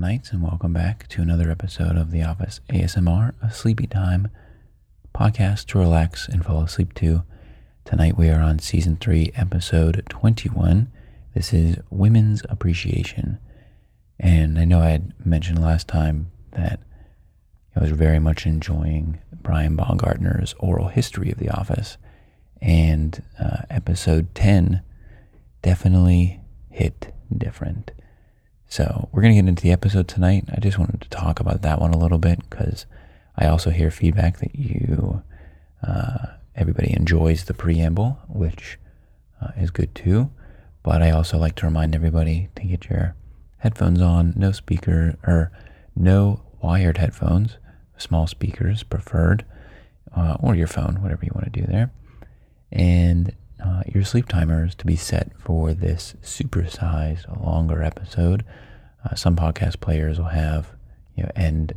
There, and welcome back to another episode of The Office ASMR, a sleepy time podcast to relax and fall asleep to. Tonight we are on season 3, episode 21. This is Women's Appreciation. And I know I had mentioned last time that I was very much enjoying Brian Baumgartner's oral history of The Office. And uh, episode 10 definitely hit different. So we're going to get into the episode tonight. I just wanted to talk about that one a little bit because I also hear feedback that you, uh, everybody enjoys the preamble, which uh, is good too. But I also like to remind everybody to get your headphones on, no speaker or no wired headphones, small speakers preferred, uh, or your phone, whatever you want to do there. And uh, your sleep timers to be set for this supersized, longer episode. Uh, some podcast players will have you know end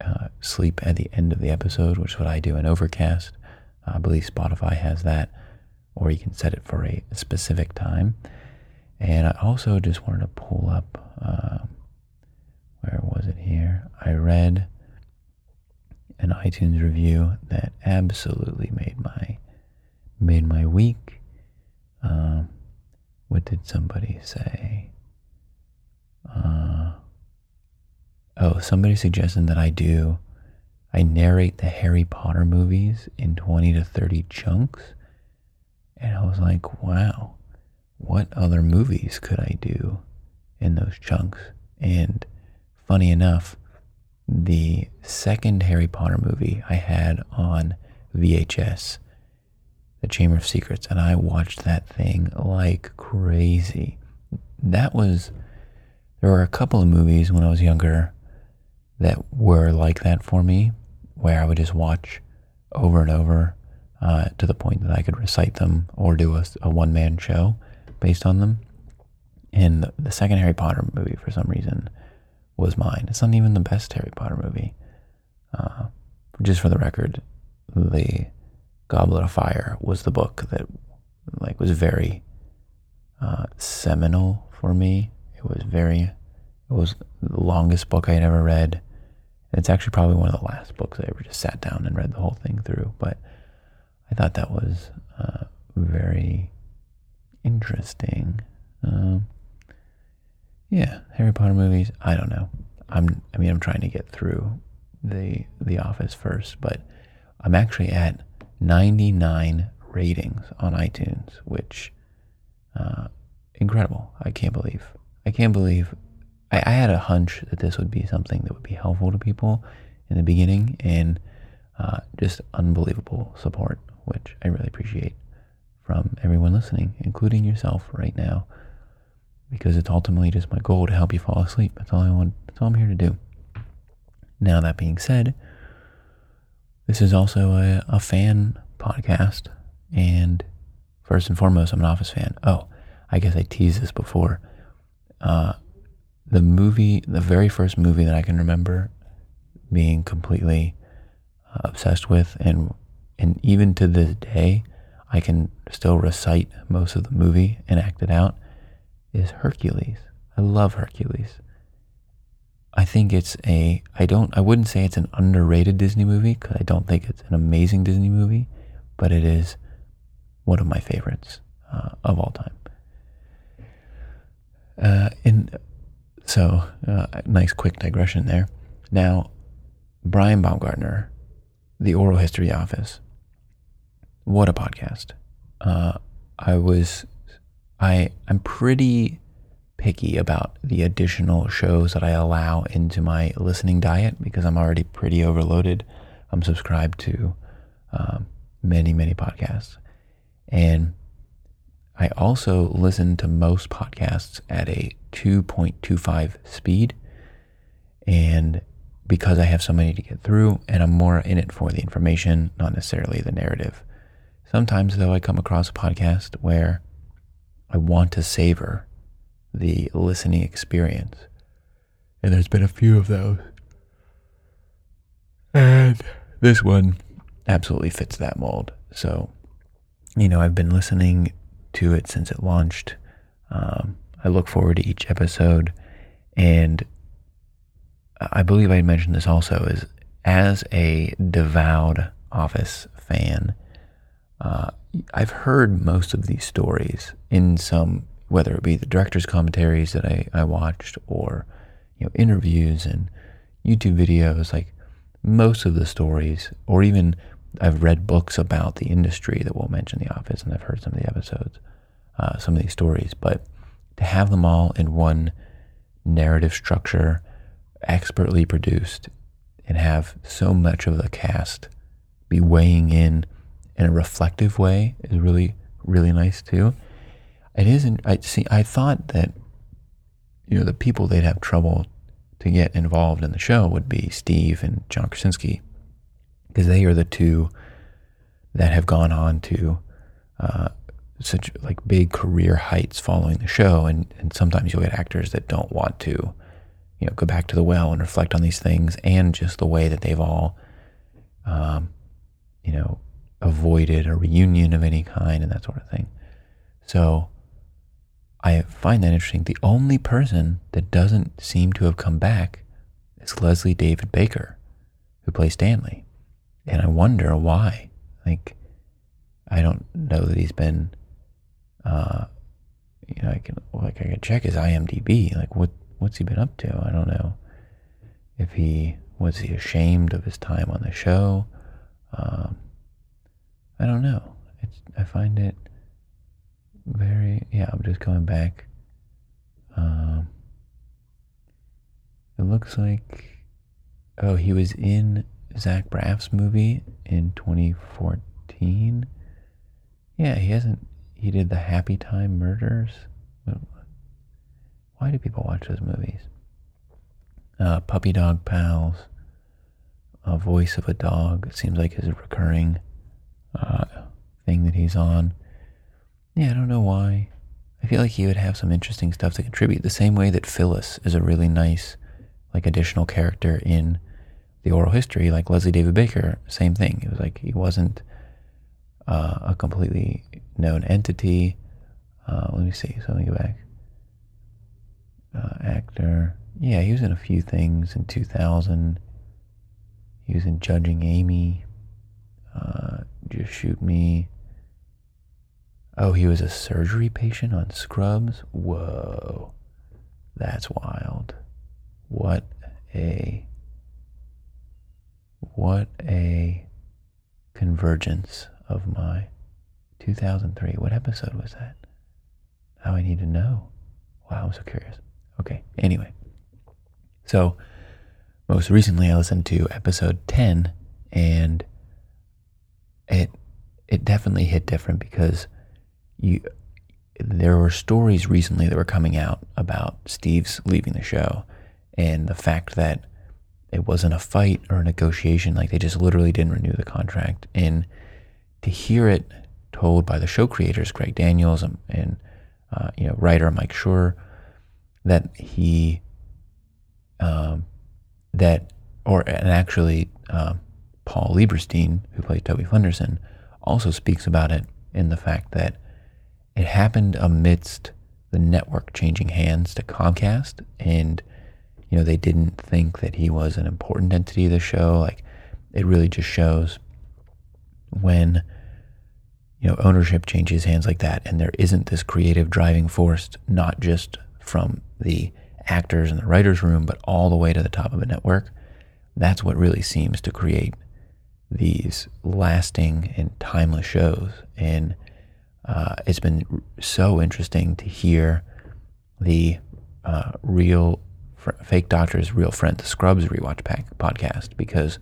uh, sleep at the end of the episode, which is what I do in Overcast. I believe Spotify has that, or you can set it for a specific time. And I also just wanted to pull up, uh, where was it here? I read an iTunes review that absolutely made my made my week. Um, what did somebody say? Uh, oh, somebody suggested that I do. I narrate the Harry Potter movies in 20 to 30 chunks. And I was like, wow, what other movies could I do in those chunks? And funny enough, the second Harry Potter movie I had on VHS the Chamber of Secrets, and I watched that thing like crazy. That was, there were a couple of movies when I was younger that were like that for me, where I would just watch over and over uh, to the point that I could recite them or do a, a one man show based on them. And the, second Harry Potter movie, for some reason, was mine. It's not even the best Harry Potter movie. Uh, just for the record, the Goblet of Fire was the book that like was very uh, seminal for me. It was very, it was the longest book I had ever read. It's actually probably one of the last books I ever just sat down and read the whole thing through. But I thought that was uh, very interesting. Um, yeah, Harry Potter movies. I don't know. I'm. I mean, I'm trying to get through the The Office first, but I'm actually at 99 ratings on iTunes, which uh, incredible. I can't believe. I can't believe. I, I, had a hunch that this would be something that would be helpful to people in the beginning, and uh, just unbelievable support, which I really appreciate from everyone listening, including yourself right now, because it's ultimately just my goal to help you fall asleep. That's all I want. That's all I'm here to do. Now that being said, this is also a, a fan podcast. And first and foremost, I'm an Office fan. Oh, I guess I teased this before. Uh, the movie, the very first movie that I can remember being completely uh, obsessed with, and and even to this day, I can still recite most of the movie and act it out, is Hercules. I love Hercules. I think it's a I don't I wouldn't say it's an underrated Disney movie because I don't think it's an amazing Disney movie, but it is one of my favorites uh, of all time. Uh, so, uh, nice quick digression there. Now, Brian Baumgartner, the Oral History Office. What a podcast! Uh, I was, I I'm pretty picky about the additional shows that I allow into my listening diet because I'm already pretty overloaded. I'm subscribed to um, many, many podcasts. And I also listen to most podcasts at a 2.25 speed. And because I have so many to get through, and I'm more in it for the information, not necessarily the narrative. Sometimes, though, I come across a podcast where I want to savor the listening experience. And there's been a few of those. And this one absolutely fits that mold. So, you know, I've been listening to it since it launched. Um, I look forward to each episode, And I believe I mentioned this also is as a devout Office fan, uh, I've heard most of these stories in some, whether it be the director's commentaries that I, I watched or you know interviews and YouTube videos. Like most of the stories, or even I've read books about the industry that will mention The Office, and I've heard some of the episodes, uh, some of these stories. But to have them all in one narrative structure, expertly produced, and have so much of the cast be weighing in in a reflective way is really really nice too. It isn't. I see. I thought that you know the people they'd have trouble to get involved in the show would be Steve and John Krasinski because they are the two that have gone on to uh, such like big career heights following the show, and and sometimes you'll get actors that don't want to you know go back to the well and reflect on these things and just the way that they've all um, you know avoided a reunion of any kind and that sort of thing. So I find that interesting. The only person that doesn't seem to have come back is Leslie David Baker, who plays Stanley. And I wonder why. Like, I don't know that he's been, uh, you know, I can, like, I can check his IMDb. Like, what, what's he been up to? I don't know if he, was he ashamed of his time on the show? Um, I don't know. It's, I find it very, yeah, I'm just going back. Um, it looks like, oh, he was in Zach Braff's movie in 2014. Yeah, he hasn't, he did the Happy Time Murders. Why do people watch those movies? Uh, Puppy Dog Pals, A Voice of a Dog, it seems like is a recurring uh, thing that he's on. Yeah, I don't know why. I feel like he would have some interesting stuff to contribute. The same way that Phyllis is a really nice, like, additional character in the oral history, like Leslie David Baker, same thing. It was like he wasn't uh, a completely known entity. Uh, let me see. So let me go back. Uh, actor. Yeah, he was in a few things in 2000. He was in Judging Amy. Uh, just shoot me. Oh, he was a surgery patient on Scrubs? Whoa. That's wild. What a what a convergence of my 2003. What episode was that? Now I need to know. Wow, I'm so curious. Okay, anyway. So, most recently I listened to episode 10 and it it definitely hit different because you there were stories recently that were coming out about Steve's leaving the show and the fact that it wasn't a fight or a negotiation like they just literally didn't renew the contract. And to hear it told by the show creators Greg Daniels and, and uh, you know writer Mike Schur that he um, that or and actually um, Paul Lieberstein, who plays Toby Flenderson, also speaks about it in the fact that it happened amidst the network changing hands to Comcast, and you know they didn't think that he was an important entity of the show. Like it really just shows when you know ownership changes hands like that, and there isn't this creative driving force, not just from the actors in the writers' room, but all the way to the top of a network. That's what really seems to create these lasting and timeless shows. And uh, it's been so interesting to hear the uh, real fake doctor's real friend, the Scrubs rewatch pack podcast, because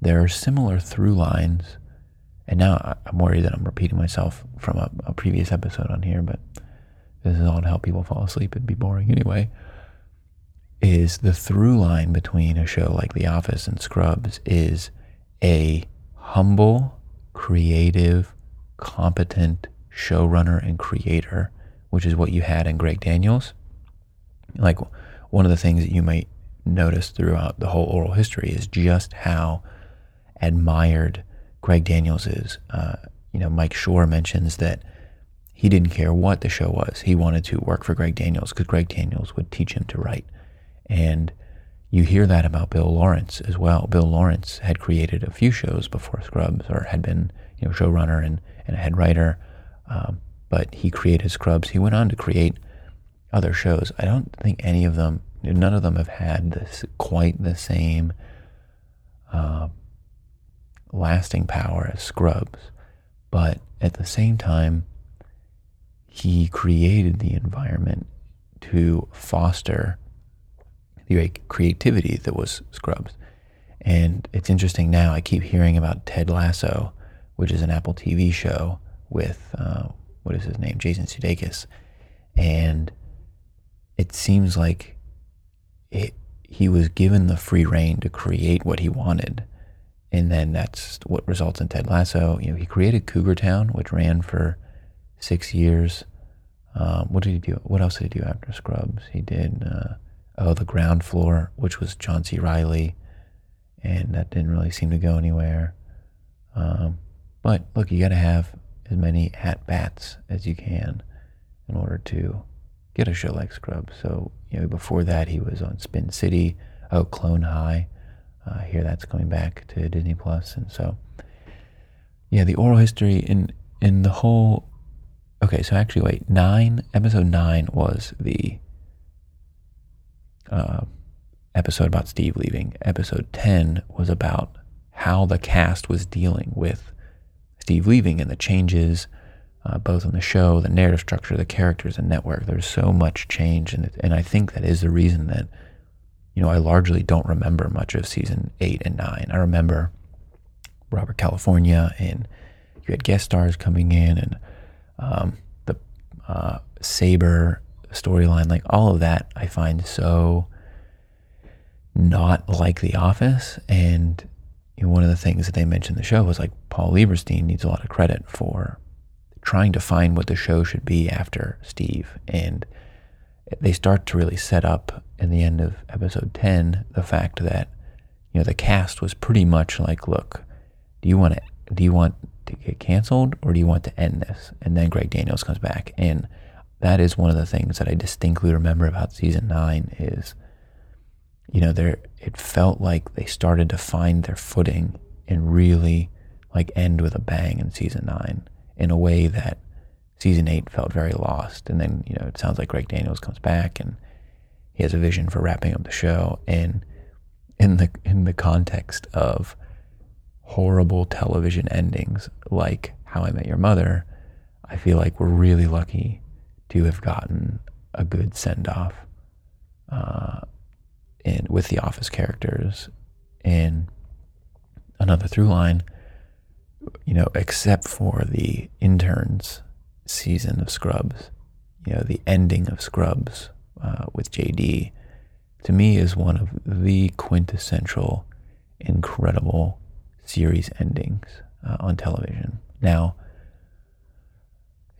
there are similar through lines. And now I'm worried that I'm repeating myself from a, a previous episode on here, but this is all to help people fall asleep. It'd be boring anyway. Is the through line between a show like The Office and Scrubs is a humble, creative, competent showrunner and creator, which is what you had in Greg Daniels. Like one of the things that you might notice throughout the whole oral history is just how admired Greg Daniels is. Uh, you know, Mike Schur mentions that he didn't care what the show was. He wanted to work for Greg Daniels because Greg Daniels would teach him to write. And you hear that about Bill Lawrence as well. Bill Lawrence had created a few shows before Scrubs, or had been you know showrunner and, and a head writer. Um, but he created Scrubs. He went on to create other shows. I don't think any of them, none of them have had this quite the same uh, lasting power as Scrubs. But at the same time, he created the environment to foster the creativity that was Scrubs. And it's interesting now, I keep hearing about Ted Lasso, which is an Apple TV show with, uh, what is his name, Jason Sudeikis. And it seems like it, he was given the free reign to create what he wanted. And then that's what results in Ted Lasso. You know, he created Cougar Town, which ran for six years. Um, what did he do? What else did he do after Scrubs? He did uh, oh the Ground Floor, which was John C. Reilly, and that didn't really seem to go anywhere. Um, but look, you got to have as many at bats as you can in order to get a show like Scrubs. So you know, before that, he was on Spin City, oh Clone High. Uh, here that's coming back to Disney Plus, and so yeah, the oral history in in the whole Okay, so actually, wait. Nine, episode nine was the uh, episode about Steve leaving. Episode 10 was about how the cast was dealing with Steve leaving and the changes, uh, both on the show, the narrative structure, the characters, and network. There's so much change. And, and I think that is the reason that, you know, I largely don't remember much of season eight and nine. I remember Robert California and you had guest stars coming in and um, the uh, Sabre storyline, like all of that, I find so not like The Office. And you know, one of the things that they mentioned in the show was like Paul Lieberstein needs a lot of credit for trying to find what the show should be after Steve. And they start to really set up in the end of episode 10 the fact that you know the cast was pretty much like look do you want to do you want to get canceled or do you want to end this? And then Greg Daniels comes back. And that is one of the things that I distinctly remember about season nine is, you know, there it felt like they started to find their footing and really like end with a bang in season nine in a way that season eight felt very lost. And then, you know, it sounds like Greg Daniels comes back and he has a vision for wrapping up the show. And in the in the context of horrible television endings like How I Met Your Mother, I feel like we're really lucky to have gotten a good send off uh, in with the Office characters. And another through line, you know, except for the interns season of Scrubs, you know, the ending of Scrubs uh, with JD, to me is one of the quintessential, incredible series endings uh, on television. Now,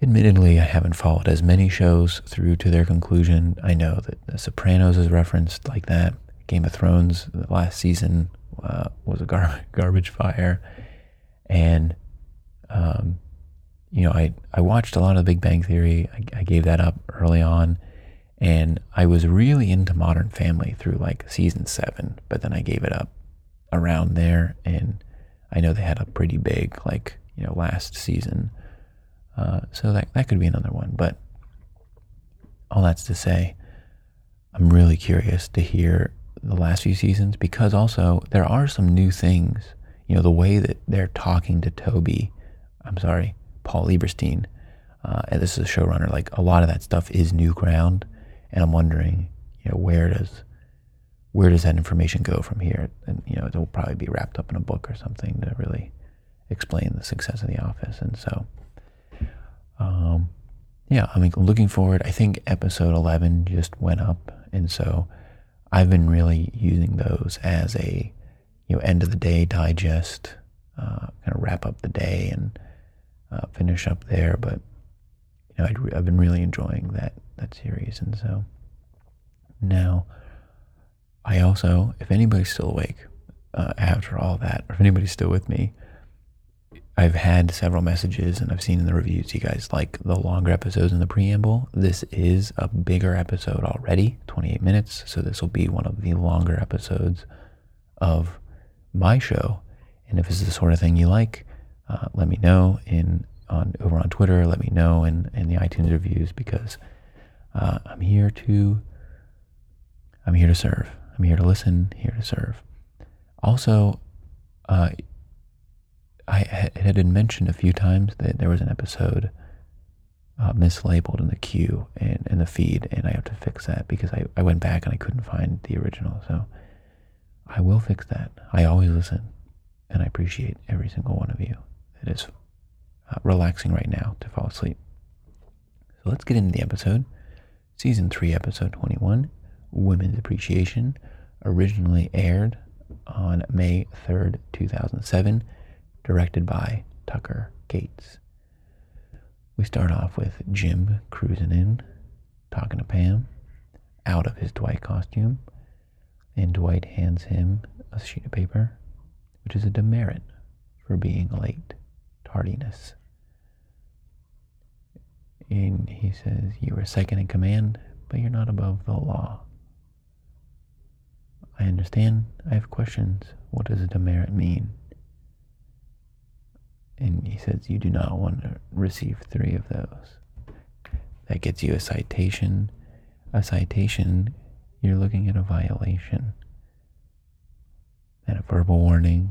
admittedly, I haven't followed as many shows through to their conclusion. I know that The Sopranos is referenced like that. Game of Thrones, the last season uh, was a gar- garbage fire. And, um, you know, I, I watched a lot of Big Bang Theory. I, I gave that up early on. And I was really into Modern Family through like season seven, but then I gave it up around there. And I know they had a pretty big, like, you know, last season. Uh, so that, that could be another one. But all that's to say, I'm really curious to hear the last few seasons because also there are some new things. You know, the way that they're talking to Toby, I'm sorry, Paul Lieberstein, uh, and this is a showrunner, like a lot of that stuff is new ground. And I'm wondering, you know, where does where does that information go from here? And you know, it'll probably be wrapped up in a book or something to really explain the success of The Office. And so, um, yeah, I mean, looking forward. I think episode eleven just went up, and so I've been really using those as a you know end of the day digest, uh, kind of wrap up the day and uh, finish up there. But you know, i I've been really enjoying that that series, and so now I also, if anybody's still awake uh, after all that, or if anybody's still with me, I've had several messages and I've seen in the reviews you guys like the longer episodes in the preamble. This is a bigger episode already, 28 minutes. So this will be one of the longer episodes of my show. And if it's the sort of thing you like, uh, let me know in on over on Twitter. Let me know in, in the iTunes reviews because uh, I'm here to I'm here to serve. I'm here to listen, here to serve. Also, uh, I it had been mentioned a few times that there was an episode uh, mislabeled in the queue and in the feed, and I have to fix that because I, I went back and I couldn't find the original. So I will fix that. I always listen, and I appreciate every single one of you. It is uh, relaxing right now to fall asleep. So let's get into the episode. Season 3, Episode 21 Women's Appreciation, originally aired on May 3rd, 2007 directed by Tucker Gates. We start off with Jim cruising in, talking to Pam, out of his Dwight costume, and Dwight hands him a sheet of paper, which is a demerit for being late, tardiness. And he says, You are second in command, but you're not above the law. I understand. I have questions. What does a demerit mean? And he says, You do not want to receive three of those. That gets you a citation. A citation, you're looking at a violation. Then a verbal warning.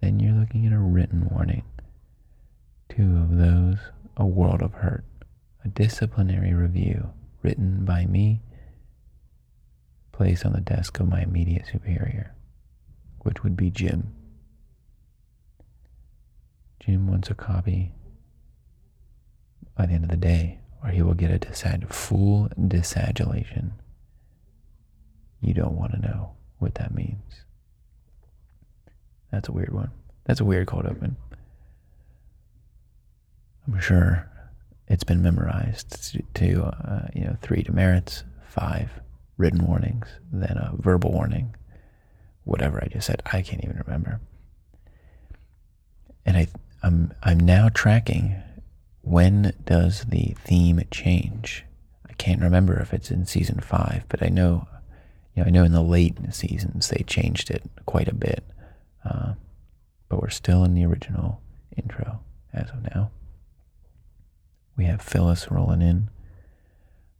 Then you're looking at a written warning. Two of those, a world of hurt. A disciplinary review written by me, placed on the desk of my immediate superior, which would be Jim. Jim wants a copy by the end of the day, or he will get a full desadulation. You don't want to know what that means. That's a weird one. That's a weird cold open. I'm sure it's been memorized to, uh, you know, three demerits, five written warnings, then a verbal warning, whatever I just said. I can't even remember. And I, I'm I'm now tracking when does the theme change. I can't remember if it's in season five, but I know, you know, I know in the late seasons they changed it quite a bit. Uh, but we're still in the original intro as of now. We have Phyllis rolling in,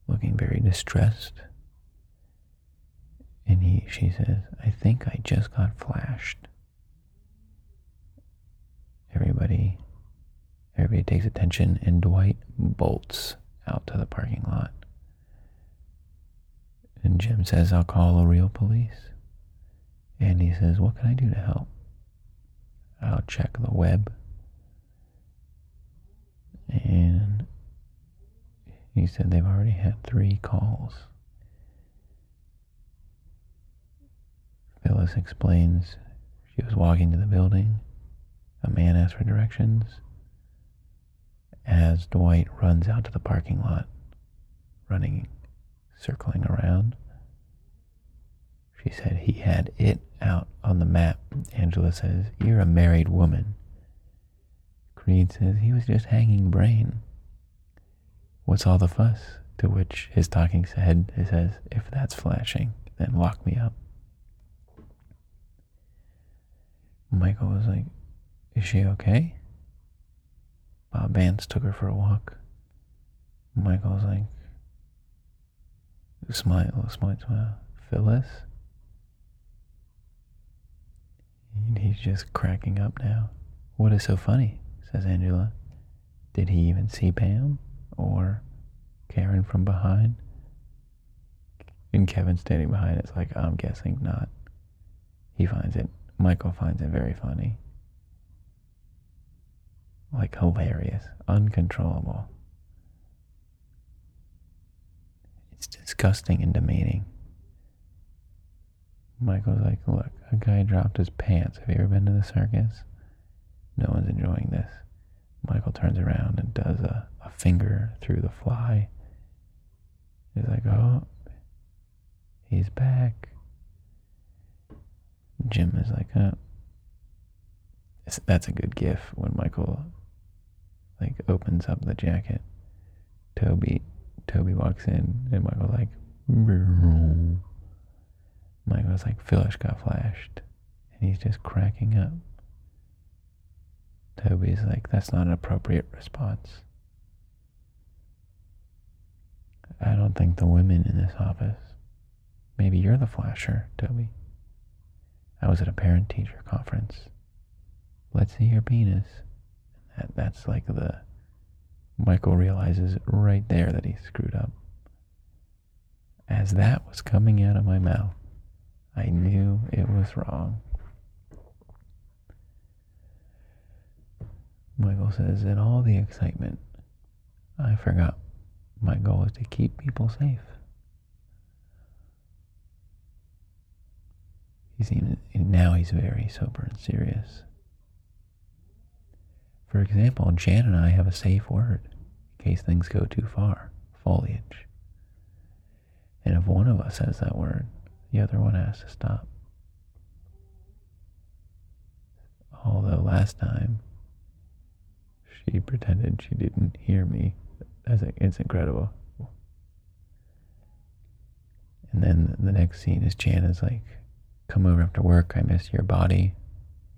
looking very distressed. And he, she says, I think I just got flashed. Everybody, everybody takes attention, and Dwight bolts out to the parking lot. And Jim says, I'll call the real police. And he says, What can I do to help? I'll check the web. And he said they've already had three calls. Phyllis explains she was walking to the building a man asks for directions as Dwight runs out to the parking lot, running, circling around. She said he had it out on the map. Angela says, You're a married woman. Creed says, He was just hanging brain. What's all the fuss? To which his talking head says, If that's flashing, then lock me up. Michael was like, is she okay? Bob Vance took her for a walk. Michael's like, smile, smile, smile. Phyllis? And he's just cracking up now. What is so funny? says Angela. Did he even see Pam? Or Karen from behind? And Kevin standing behind it's like, I'm guessing not. He finds it, Michael finds it very funny like hilarious, uncontrollable. It's disgusting and demeaning. Michael's like, look, a guy dropped his pants. Have you ever been to the circus? No one's enjoying this. Michael turns around and does a, a finger through the fly. He's like, oh, he's back. Jim is like, oh. That's a good gif when Michael like opens up the jacket. Toby Toby walks in and Michael's like Michael's like Phyllis got flashed and he's just cracking up. Toby's like, that's not an appropriate response. I don't think the women in this office. Maybe you're the flasher, Toby. I was at a parent teacher conference. Let's see your penis. That, that's like the. Michael realizes right there that he screwed up. As that was coming out of my mouth, I knew it was wrong. Michael says, in all the excitement, I forgot my goal is to keep people safe. He seems, now he's very sober and serious. For example, Jan and I have a safe word in case things go too far foliage. And if one of us says that word, the other one has to stop. Although last time she pretended she didn't hear me. It's incredible. And then the next scene is Jan is like, come over after work. I miss your body.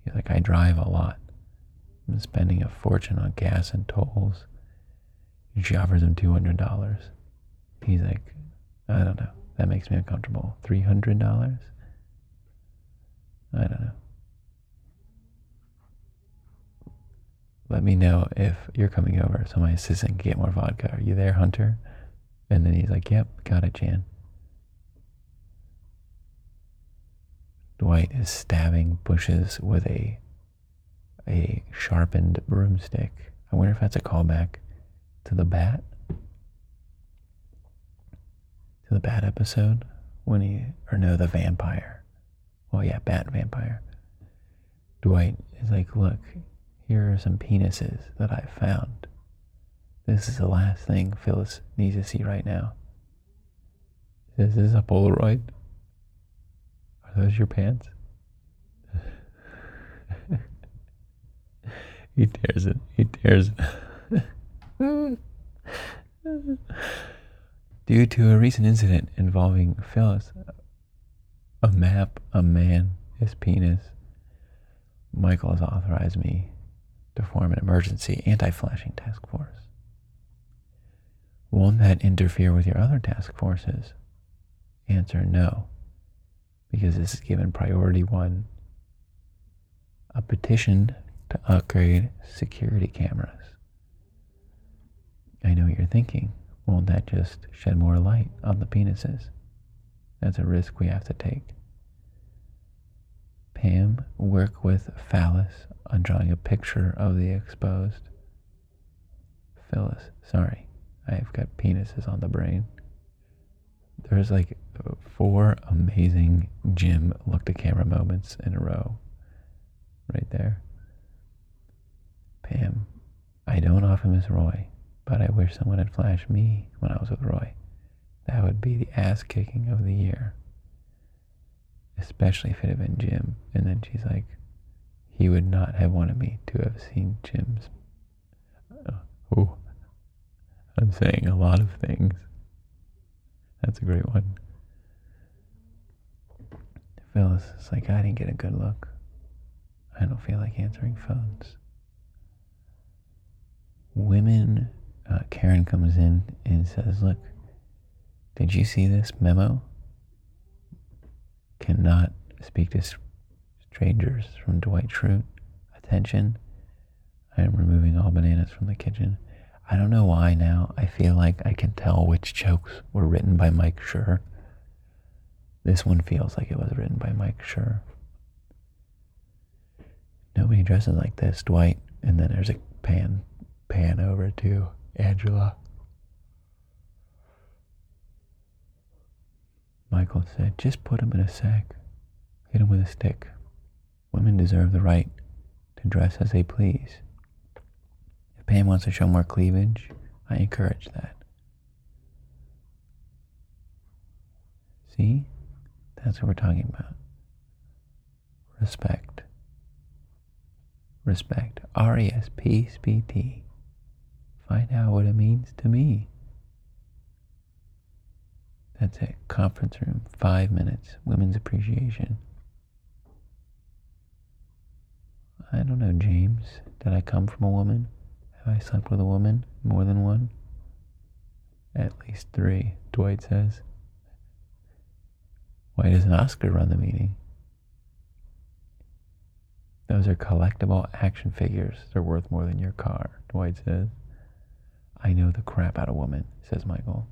He's like, I drive a lot. Spending a fortune on gas and tolls. And she offers him $200. He's like, I don't know. That makes me uncomfortable. $300? I don't know. let me know if you're coming over so my assistant can get more vodka. Are you there, Hunter? And then he's like, yep, got it, Jan. Dwight is stabbing bushes with a a sharpened broomstick. I wonder if that's a callback to the bat. To the bat episode when he or no the vampire. Well yeah, bat vampire. Dwight is like, look, here are some penises that I found. This is the last thing Phyllis needs to see right now. This is this a Polaroid? Are those your pants? He tears it. He tears it. Due to a recent incident involving Phyllis, a map, a man, his penis, Michael has authorized me to form an emergency anti flashing task force. Won't that interfere with your other task forces? Answer no, because this is given priority one a petition to upgrade security cameras. I know what you're thinking. Won't that just shed more light on the penises? That's a risk we have to take. Pam, work with Phallus on drawing a picture of the exposed. Phyllis, sorry, I've got penises on the brain. There's like four amazing Jim look to camera moments in a row. Right there. Pam, I don't often miss Roy, but I wish someone had flashed me when I was with Roy. That would be the ass kicking of the year especially if it had been Jim. And then she's like, he would not have wanted me to have seen Jim's. oh, I'm saying a lot of things. That's a great one. Phyllis is like, I didn't get a good look. I don't feel like answering phones. Women, uh, Karen comes in and says, Look, did you see this memo? cannot speak to strangers from Dwight Schrute. Attention. I am removing all bananas from the kitchen. I don't know why now. I feel like I can tell which jokes were written by Mike Schur. This one feels like it was written by Mike Schur. Nobody dresses like this, Dwight. And then there's a pan pan over to Angela. Michael said, just put him in a sack. Hit him with a stick. Women deserve the right to dress as they please. If Pam wants to show more cleavage, I encourage that. See? That's what we're talking about. Respect. respect. R E S P S P T. Find out what it means to me. That's it. Conference room, five minutes. Women's appreciation. I don't know, James. Did I come from a woman? Have I slept with a woman? More than one? At least three, Dwight says. Why doesn't Oscar run the meeting? Those are collectible action figures. They're worth more than your car, Dwight says. I know the crap out of women, says Michael.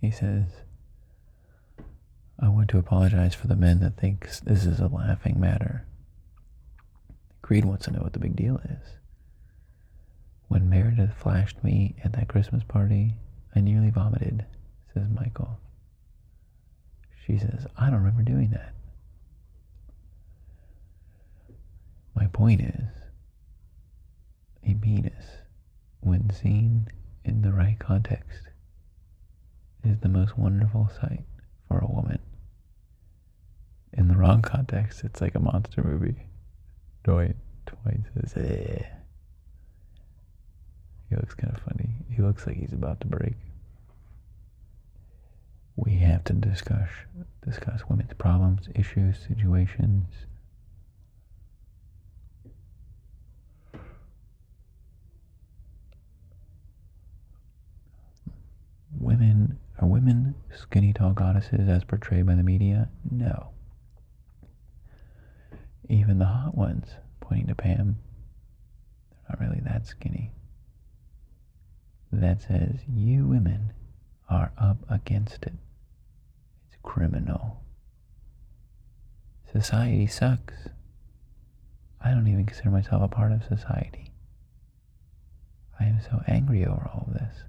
He says, I want to apologize for the men that think this is a laughing matter. Creed wants to know what the big deal is. When Meredith flashed me at that Christmas party, I nearly vomited, says Michael. She says, I don't remember doing that. My point is, a penis, when seen in the right context, is the most wonderful sight for a woman. In the wrong context, it's like a monster movie. Dwight, Dwight says, eh. He looks kind of funny. He looks like he's about to break. We have to discuss discuss women's problems, issues, situations. Women are women skinny tall goddesses as portrayed by the media? No. Even the hot ones, pointing to Pam, they're not really that skinny. That says you women are up against it. It's criminal. Society sucks. I don't even consider myself a part of society. I am so angry over all of this.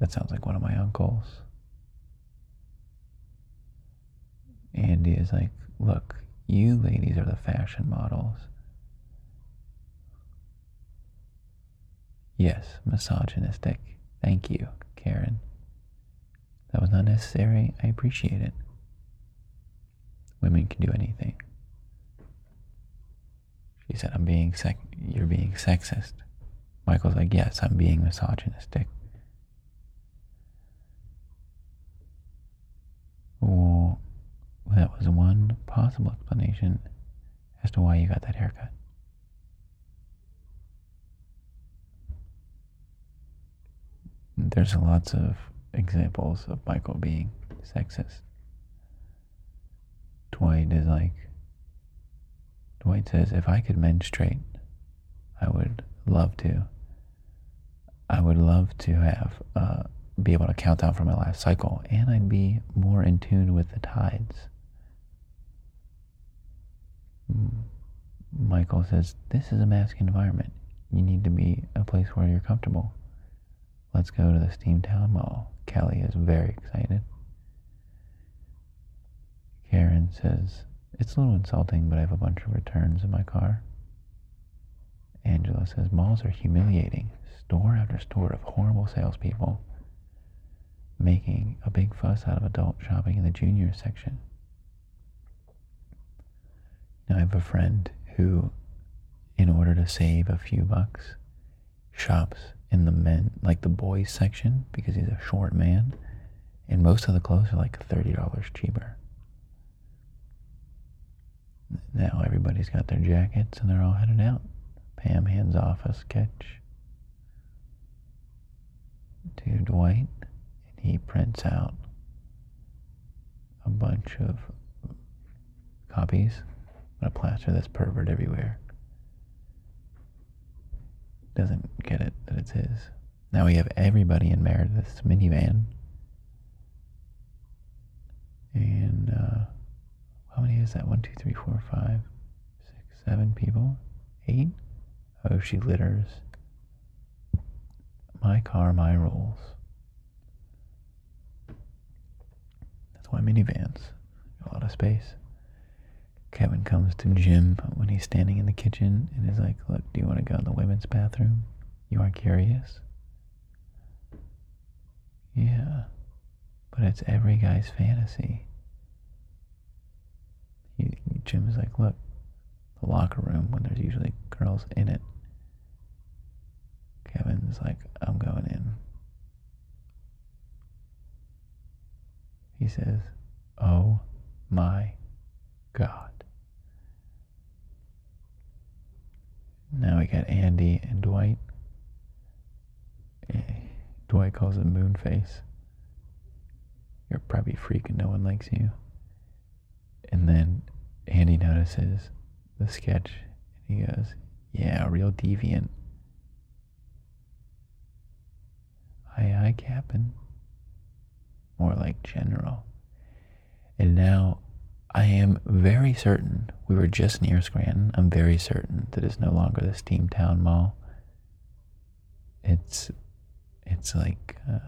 That sounds like one of my uncles. Andy is like, look, you ladies are the fashion models. Yes, misogynistic. Thank you, Karen. That was not necessary. I appreciate it. Women can do anything. She said, I'm being sec- you're being sexist. Michael's like, yes, I'm being misogynistic. Well, that was one possible explanation as to why you got that haircut. There's lots of examples of Michael being sexist. Dwight is like, Dwight says, if I could menstruate, I would love to. I would love to have, uh, be able to count down from my last cycle, and I'd be more in tune with the tides. Mm. Michael says, This is a masculine environment. You need to be a place where you're comfortable. Let's go to the Steamtown Mall. Kelly is very excited. Karen says, It's a little insulting, but I have a bunch of returns in my car. Angela says, Malls are humiliating. Store after store of horrible salespeople making a big fuss out of adult shopping in the junior section. Now, I have a friend who, in order to save a few bucks, shops in the men, like the boys section, because he's a short man, and most of the clothes are like $30 cheaper. Now everybody's got their jackets and they're all headed out. Pam hands off a sketch to Dwight, he prints out a bunch of copies. I'm gonna plaster this pervert everywhere. Doesn't get it that it's his. Now we have everybody in Meredith's minivan. And uh, how many is that? One, two, three, four, five, six, seven people? Eight? Oh, she litters. My car, my rules. That's why minivans. A lot of space. Kevin comes to Jim when he's standing in the kitchen and is like, Look, do you want to go in the women's bathroom? You are curious? Yeah, but it's every guy's fantasy. He, Jim is like, Look, the locker room when there's usually girls in it. Kevin's like, I'm going in. He says, Oh my God. Now we got Andy and Dwight. Eh, Dwight calls him Moonface. You're probably freaking no one likes you. And then Andy notices the sketch and he goes, Yeah, real deviant. Aye, aye, Captain. More like General. And now I am very certain we were just near Scranton. I'm very certain that it's no longer the Steamtown Mall. It's, it's like, uh,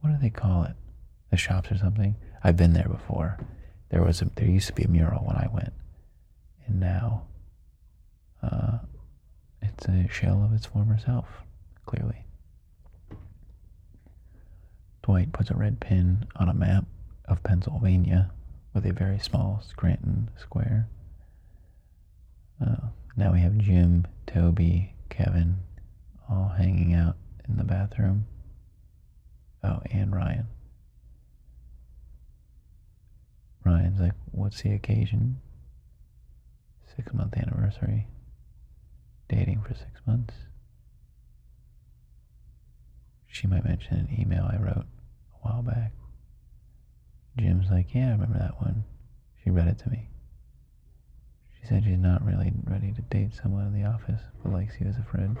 what do they call it? The shops or something. I've been there before. There was a, there used to be a mural when I went, and now, uh, it's a shell of its former self. Clearly. Dwight puts a red pin on a map of Pennsylvania with a very small Scranton square. Uh, now we have Jim, Toby, Kevin all hanging out in the bathroom. Oh, and Ryan. Ryan's like, What's the occasion? Six month anniversary. Dating for six months. She might mention an email I wrote a while back. Jim's like, Yeah, I remember that one. She read it to me. She said she's not really ready to date someone in the office, but likes you as a friend.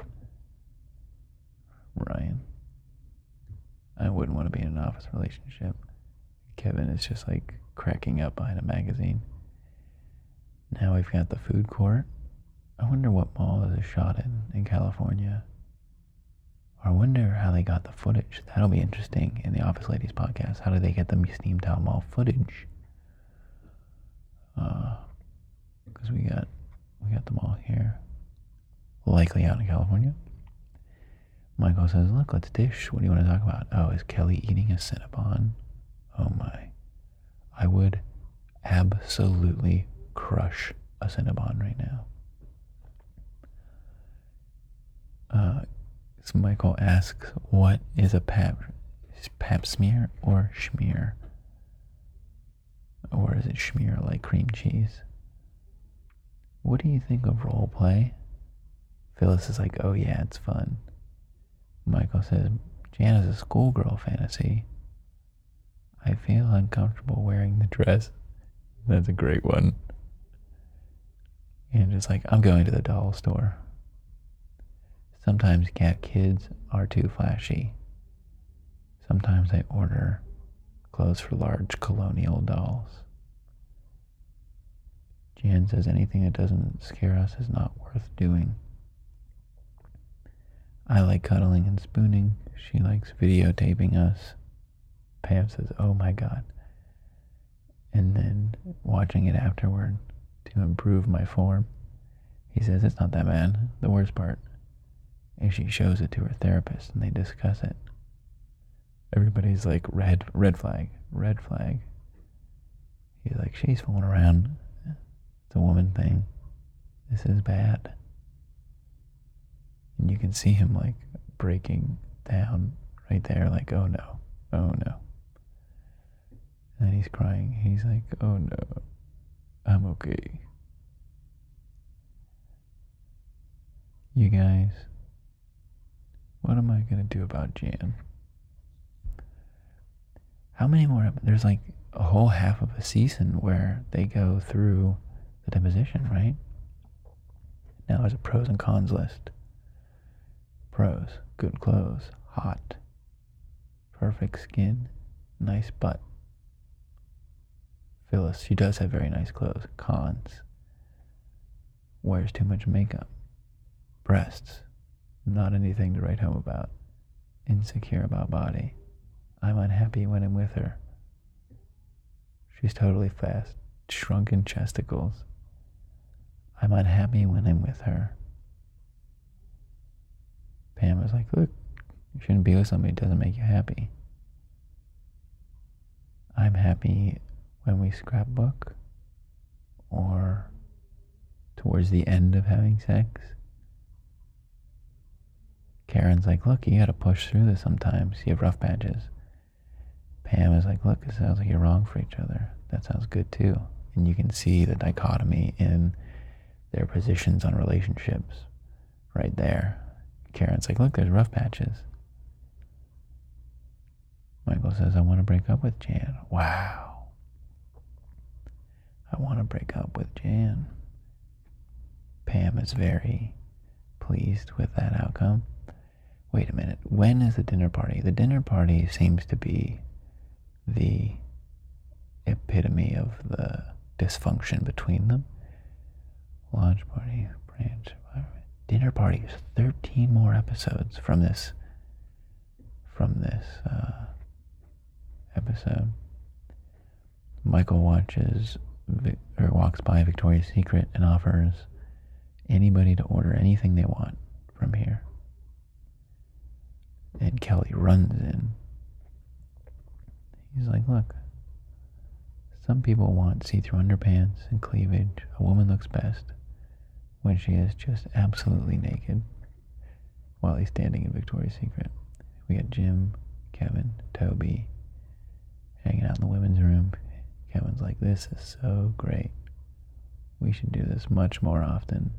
Ryan. I wouldn't want to be in an office relationship. Kevin is just like cracking up behind a magazine. Now we've got the food court. I wonder what mall is shot in in California. I wonder how they got the footage. That'll be interesting in the Office Ladies podcast. How did they get the Steamtown Mall footage? Because uh, we got we got them all here, likely out in California. Michael says, "Look, let's dish. What do you want to talk about? Oh, is Kelly eating a Cinnabon? Oh my, I would absolutely crush a Cinnabon right now." Uh, so Michael asks, "What is a pap? Pap smear or schmear? Or is it schmear like cream cheese?" What do you think of role play? Phyllis is like, "Oh yeah, it's fun." Michael says, "Jan is a schoolgirl fantasy." I feel uncomfortable wearing the dress. That's a great one. And it's like, I'm going to the doll store. Sometimes cat kids are too flashy. Sometimes I order clothes for large colonial dolls. Jan says anything that doesn't scare us is not worth doing. I like cuddling and spooning. She likes videotaping us. Pam says, Oh my God. And then watching it afterward to improve my form. He says, It's not that bad. The worst part and she shows it to her therapist and they discuss it. Everybody's like, red, red flag, red flag. He's like, she's fooling around. It's a woman thing. This is bad. And you can see him like breaking down right there, like, oh no, oh no. And then he's crying. He's like, oh no, I'm okay. You guys, what am I going to do about Jan? How many more? There's like a whole half of a season where they go through the deposition, right? Now there's a pros and cons list. Pros, good clothes, hot, perfect skin, nice butt. Phyllis, she does have very nice clothes. Cons, wears too much makeup. Breasts, not anything to write home about. Insecure about body. I'm unhappy when I'm with her. She's totally fast. Shrunken chesticles. I'm unhappy when I'm with her. Pam was like, Look, you shouldn't be with somebody who doesn't make you happy. I'm happy when we scrapbook or towards the end of having sex. Karen's like, look, you gotta push through this sometimes. You have rough patches. Pam is like, look, it sounds like you're wrong for each other. That sounds good too. And you can see the dichotomy in their positions on relationships right there. Karen's like, look, there's rough patches. Michael says, I want to break up with Jan. Wow. I want to break up with Jan. Pam is very pleased with that outcome. Wait a minute. When is the dinner party? The dinner party seems to be the epitome of the dysfunction between them. Launch party, branch, dinner parties. Thirteen more episodes from this. From this uh, episode. Michael watches or walks by Victoria's Secret and offers anybody to order anything they want from here. And Kelly runs in. He's like, Look, some people want see through underpants and cleavage. A woman looks best when she is just absolutely naked while he's standing in Victoria's Secret. We got Jim, Kevin, Toby hanging out in the women's room. Kevin's like, This is so great. We should do this much more often.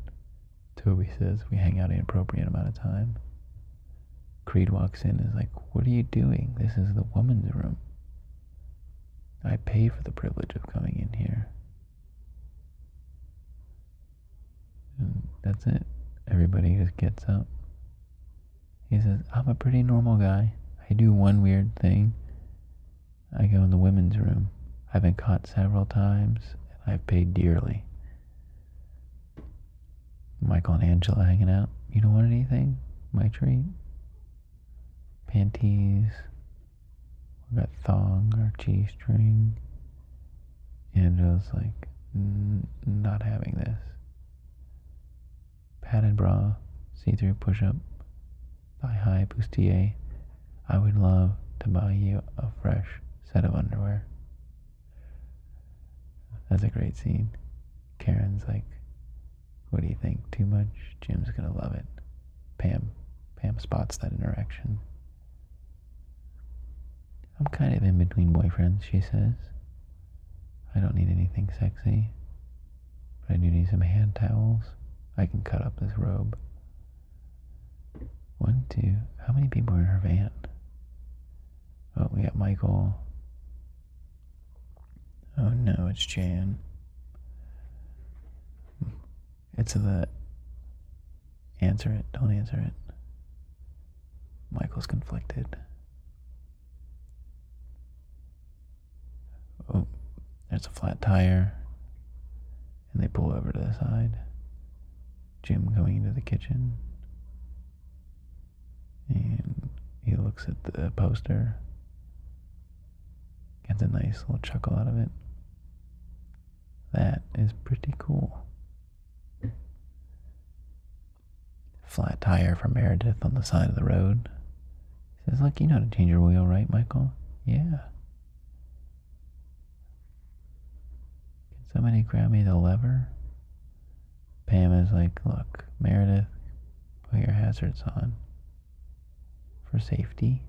Toby says we hang out an appropriate amount of time. Creed walks in and is like, What are you doing? This is the woman's room. I pay for the privilege of coming in here. And that's it. Everybody just gets up. He says, I'm a pretty normal guy. I do one weird thing. I go in the women's room. I've been caught several times, and I've paid dearly. Michael and Angela hanging out. You don't want anything? My treat? Panties. We got thong or G string. Angela's like, not having this. Padded bra, see through push up, thigh high bustier. I would love to buy you a fresh set of underwear. That's a great scene. Karen's like, what do you think? Too much? Jim's gonna love it. Pam, Pam spots that interaction. I'm kind of in between boyfriends, she says. I don't need anything sexy, but I do need some hand towels. I can cut up this robe. One, two, how many people are in her van? Oh, we got Michael. Oh no, it's Jan. It's the. Answer it, don't answer it. Michael's conflicted. oh, there's a flat tire. And they pull over to the side. Jim going into the kitchen. And he looks at the poster. Gets a nice little chuckle out of it. That is pretty cool. Flat tire for Meredith on the side of the road. He says, Look, you know how to change your wheel, right, Michael? Yeah. Somebody grab me the lever. Pam is like, look, Meredith, put your hazards on for safety.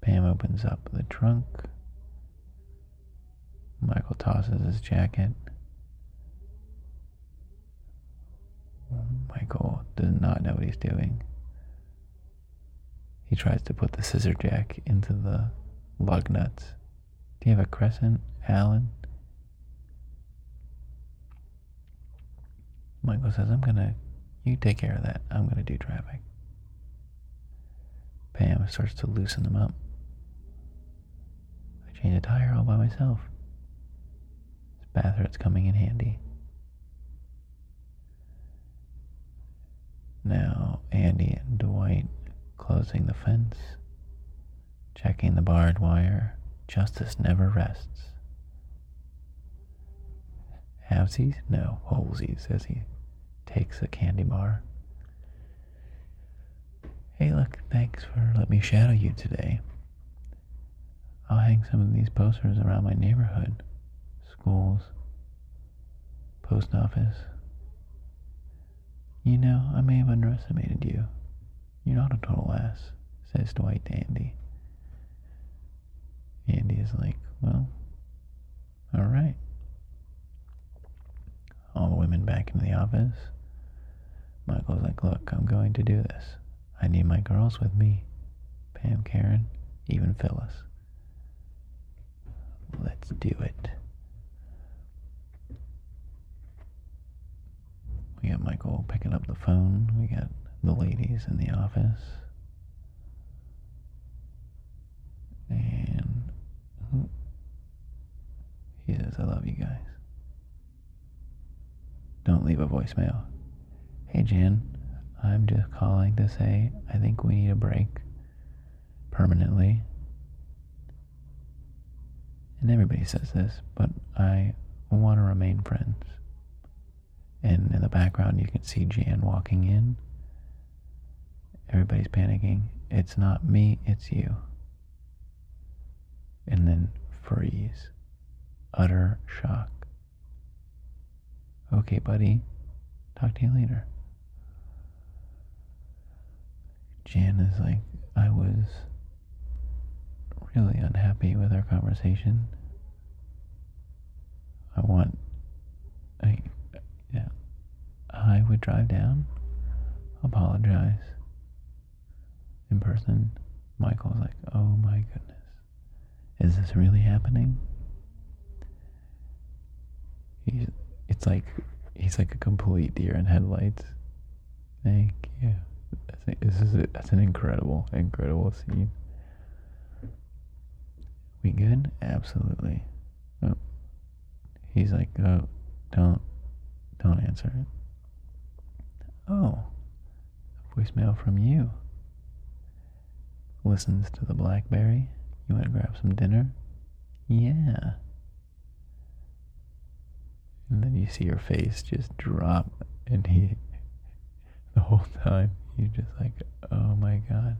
Pam opens up the trunk. Michael tosses his jacket. Michael does not know what he's doing. He tries to put the scissor jack into the lug nuts. Do you have a crescent, Alan? Michael says, I'm gonna, you take care of that. I'm gonna do traffic. Pam starts to loosen them up. I change a tire all by myself. This bathroom's coming in handy. Now, Andy and Dwight closing the fence, checking the barbed wire. Justice never rests. Halvesies? No, holesies, says he takes a candy bar. Hey, look, thanks for letting me shadow you today. I'll hang some of these posters around my neighborhood, schools, post office. You know, I may have underestimated you. You're not a total ass, says Dwight to Andy. Andy is like, well, alright. All the women back in the office. Michael's like, look, I'm going to do this. I need my girls with me. Pam, Karen, even Phyllis. Let's do it. We got Michael picking up the phone. We got the ladies in the office. And he says, I love you guys. Don't leave a voicemail. Hey, Jan, I'm just calling to say I think we need a break permanently. And everybody says this, but I want to remain friends. And in the background, you can see Jan walking in. Everybody's panicking. It's not me, it's you. And then freeze. Utter shock. Okay, buddy. Talk to you later. Jan is like, I was really unhappy with our conversation. I want, I, yeah, I would drive down, apologize in person. Michael's like, oh my goodness, is this really happening? He's, it's like, he's like a complete deer in headlights. Thank you. This is a, that's an incredible, incredible scene. We good? Absolutely. Oh. He's like, oh, don't, don't answer it. Oh, voicemail from you. Listens to the Blackberry. You want to grab some dinner? Yeah. And then you see her face just drop, and he, the whole time, you're just like, oh my god.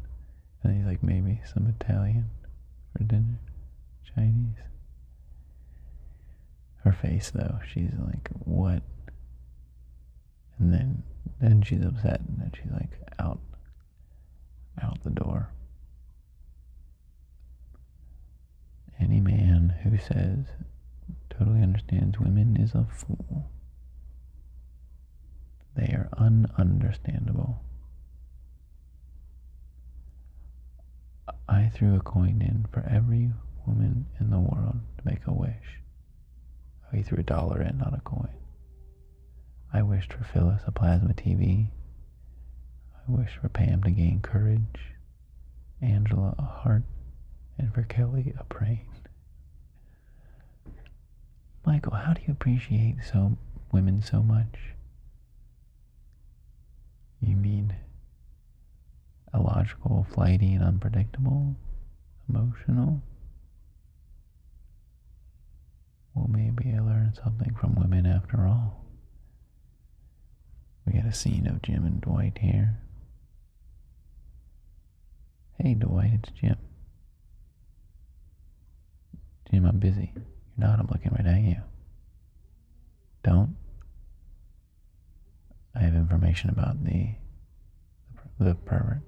And he's like, maybe some Italian for dinner. Chinese. Her face though, she's like, what? And then then she's upset and then she's like out out the door. Any man who says totally understands women is a fool. They are ununderstandable. I threw a coin in for every woman in the world to make a wish. Oh, he threw a dollar in, not a coin. I wished for Phyllis a plasma TV. I wished for Pam to gain courage, Angela a heart, and for Kelly a brain. Michael, how do you appreciate so women so much? You mean illogical, flighty, and unpredictable? Emotional? Well, maybe I learned something from women after all. We got a scene of Jim and Dwight here. Hey, Dwight, it's Jim. Jim, I'm busy. You're not, I'm looking right at you. Don't. I have information about the the pervert.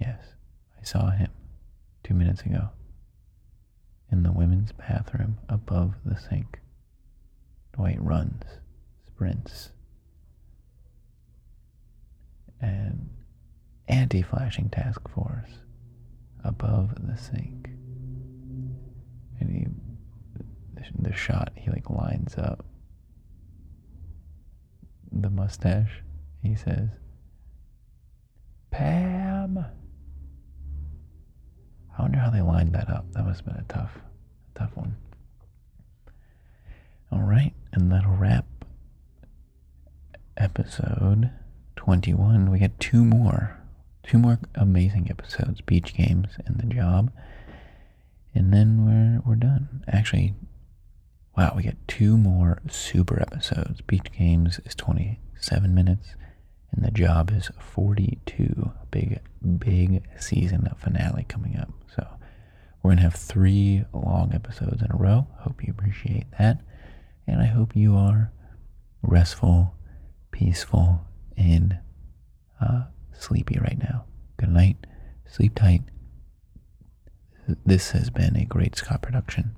Yes, I saw him two minutes ago in the women's bathroom above the sink. Dwight runs, sprints, and anti flashing task force above the sink. And he, the, shot, he like lines up the mustache. He says, Pam. I wonder how they lined that up. That must have been a tough, tough one. All right, and that'll wrap episode 21. We got two more, two more amazing episodes: Beach Games and The Job, and then we're we're done. Actually, wow, we got two more super episodes. Beach Games is 27 minutes and the job is 42. Big, big season finale coming up. So we're going to have three long episodes in a row. Hope you appreciate that. And I hope you are restful, peaceful, and uh, sleepy right now. Good night. Sleep tight. This has been a great Scott production.